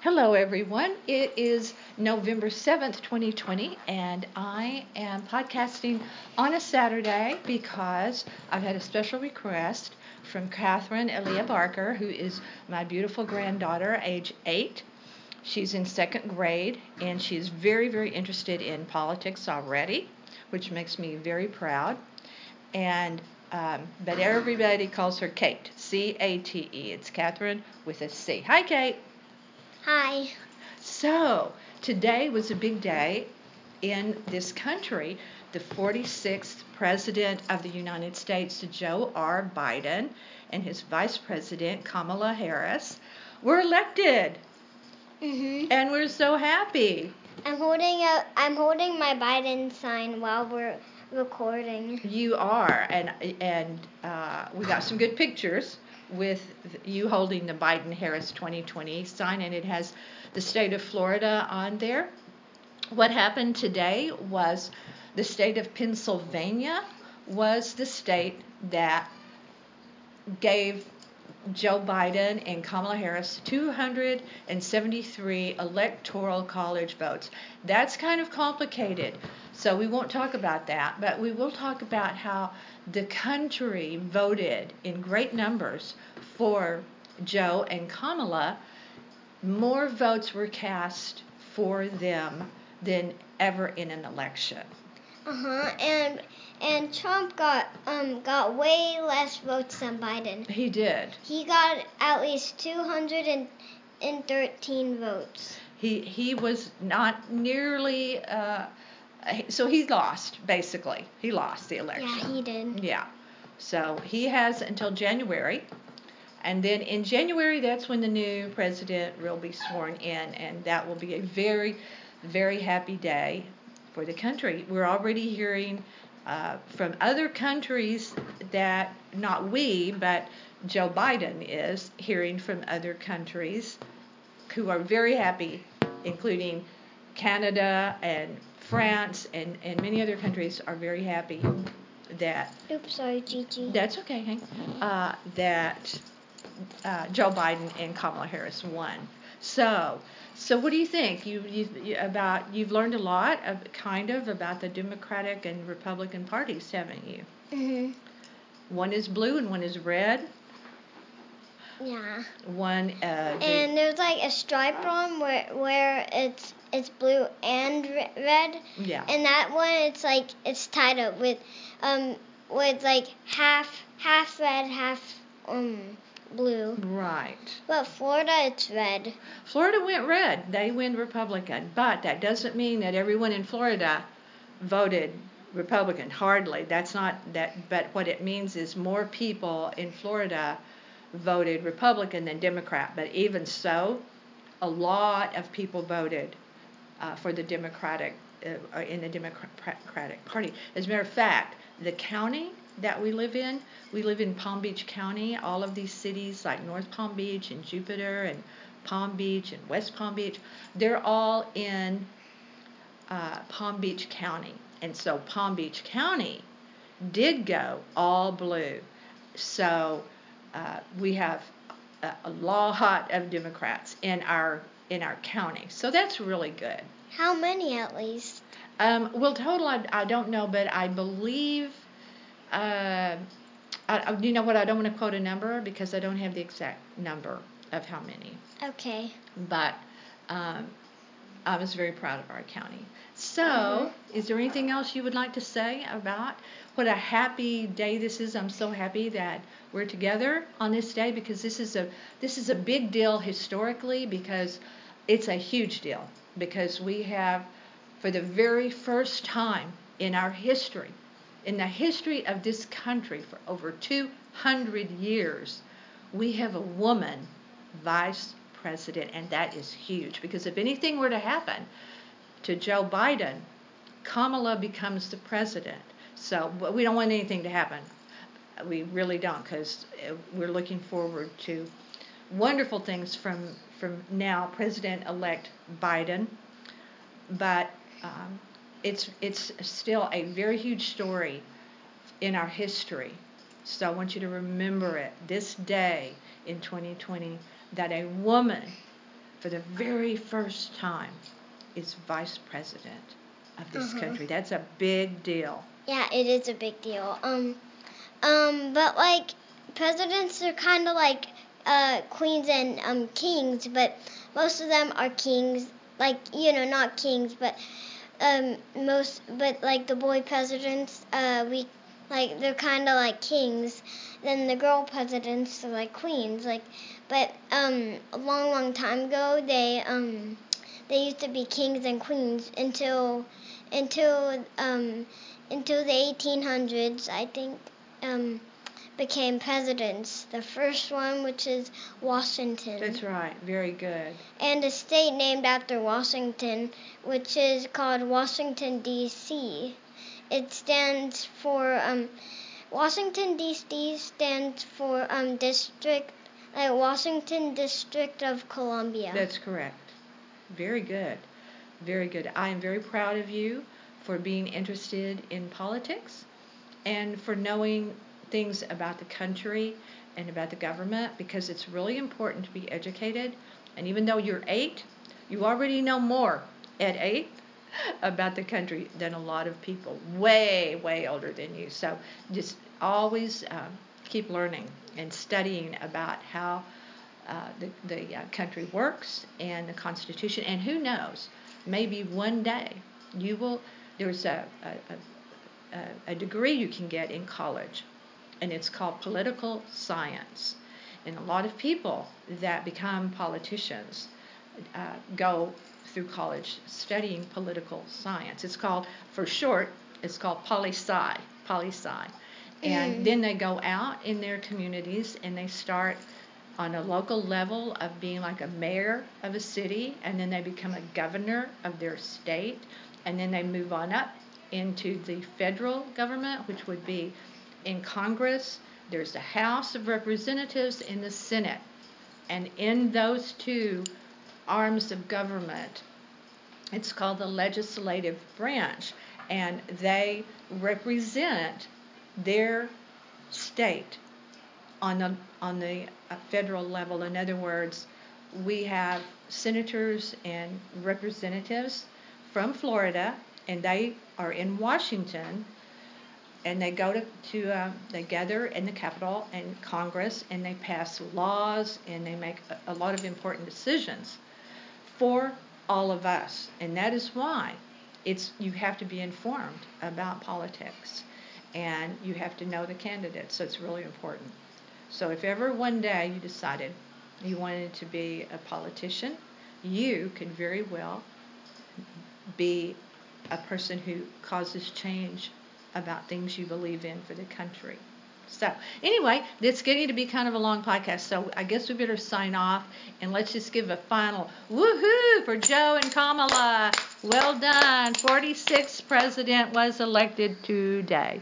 Hello, everyone. It is November 7th, 2020, and I am podcasting on a Saturday because I've had a special request from Catherine Elia Barker, who is my beautiful granddaughter, age eight. She's in second grade, and she's very, very interested in politics already, which makes me very proud. And um, but everybody calls her Kate, C A T E. It's Catherine with a C. Hi, Kate. Hi. So, today was a big day in this country. The 46th President of the United States, Joe R. Biden, and his Vice President, Kamala Harris, were elected. Mhm. And we're so happy. I'm holding a I'm holding my Biden sign while we're recording. You are, and and uh, we got some good pictures with you holding the Biden Harris 2020 sign, and it has the state of Florida on there. What happened today was the state of Pennsylvania was the state that gave Joe Biden and Kamala Harris 273 electoral college votes. That's kind of complicated, so we won't talk about that, but we will talk about how the country voted in great numbers for Joe and Kamala. More votes were cast for them than ever in an election. Uh huh. And and Trump got um got way less votes than Biden. He did. He got at least 213 votes. He he was not nearly. Uh, so he lost basically. He lost the election. Yeah, he did. Yeah. So he has until January. And then in January, that's when the new president will be sworn in, and that will be a very, very happy day for the country. We're already hearing uh, from other countries that, not we, but Joe Biden is hearing from other countries who are very happy, including Canada and France and, and many other countries are very happy that. Oops, sorry, Gigi. That's okay, Hank. Uh, that uh, Joe Biden and Kamala Harris won. So, so what do you think? You, you about you've learned a lot of kind of about the Democratic and Republican parties, haven't you? Mhm. One is blue and one is red. Yeah. One. Uh, And there's like a stripe on where where it's it's blue and red. yeah. And that one, it's like it's tied up with, um, with like half half red, half um blue. Right. But Florida, it's red. Florida went red. They went Republican. But that doesn't mean that everyone in Florida voted Republican. Hardly. That's not that. But what it means is more people in Florida voted Republican than Democrat. But even so, a lot of people voted uh, for the Democratic uh, in the Democratic Party. As a matter of fact, the county that we live in, we live in Palm Beach County. All of these cities like North Palm Beach and Jupiter and Palm Beach and West Palm Beach, they're all in uh, Palm Beach County. And so Palm Beach County did go all blue. So uh, we have a, a lot of Democrats in our in our county. So that's really good. How many at least? Um, well, total, I, I don't know, but I believe, uh, I, you know what, I don't want to quote a number because I don't have the exact number of how many. Okay. But um, I was very proud of our county. So, Mhm. is there anything else you would like to say about what a happy day this is? I'm so happy that we're together on this day because this is a this is a big deal historically because it's a huge deal because we have for the very first time in our history in the history of this country for over 200 years we have a woman vice president and that is huge because if anything were to happen to Joe Biden Kamala becomes the president. So we don't want anything to happen. We really don't because we're looking forward to wonderful things from from now President-elect Biden, but um, it's it's still a very huge story in our history. So I want you to remember it this day in 2020 that a woman for the very first time, is vice president of this Uh-huh. country. That's a big deal. Yeah, it is a big deal. Um, um, but like presidents are kind of like uh, queens and um, kings, but most of them are kings. Like you know, not kings, but um, most, but like the boy presidents, uh, we like they're kind of like kings. Then the girl presidents are like queens. Like, but um, a long, long time ago, they um, they used to be kings and queens until until um until the 1800s, I think, um, became presidents. The first one, which is Washington, That's right. Very good. and a state named after Washington, which is called Washington D.C. It stands for um, Washington D.C. stands for um, District, like Washington District of Columbia. That's correct. Very good. Very good. I am very proud of you for being interested in politics and for knowing things about the country and about the government because it's really important to be educated. And even though you're eight, you already know more at eight about the country than a lot of people way, way older than you. So just always um, keep learning and studying about how uh, the, the uh, country works and the Constitution. And who knows, maybe one day you will, there's a, a, a, a degree you can get in college, and it's called political science. And a lot of people that become politicians uh, go through college studying political science. It's called, for short, it's called poli sci, poli sci. And Mm. then they go out in their communities and they start on a local level of being like a mayor of a city, and then they become a governor of their state, and then they move on up into the federal government, which would be in Congress. There's the House of Representatives and the Senate. And in those two arms of government, it's called the legislative branch, and they represent their state on the on the uh, federal level. In other words, we have senators and representatives from Florida, and they are in Washington, and they go to to uh, they gather in the Capitol and Congress, and they pass laws and they make a, a lot of important decisions for all of us, and that is why it's you have to be informed about politics, and you have to know the candidates. So it's really important. So if ever one day you decided you wanted to be a politician, you could very well be a person who causes change about things you believe in for the country. So anyway, it's getting to be kind of a long podcast, so I guess we better sign off and let's just give a final woohoo for Joe and Kamala. Well done. 46th president was elected today.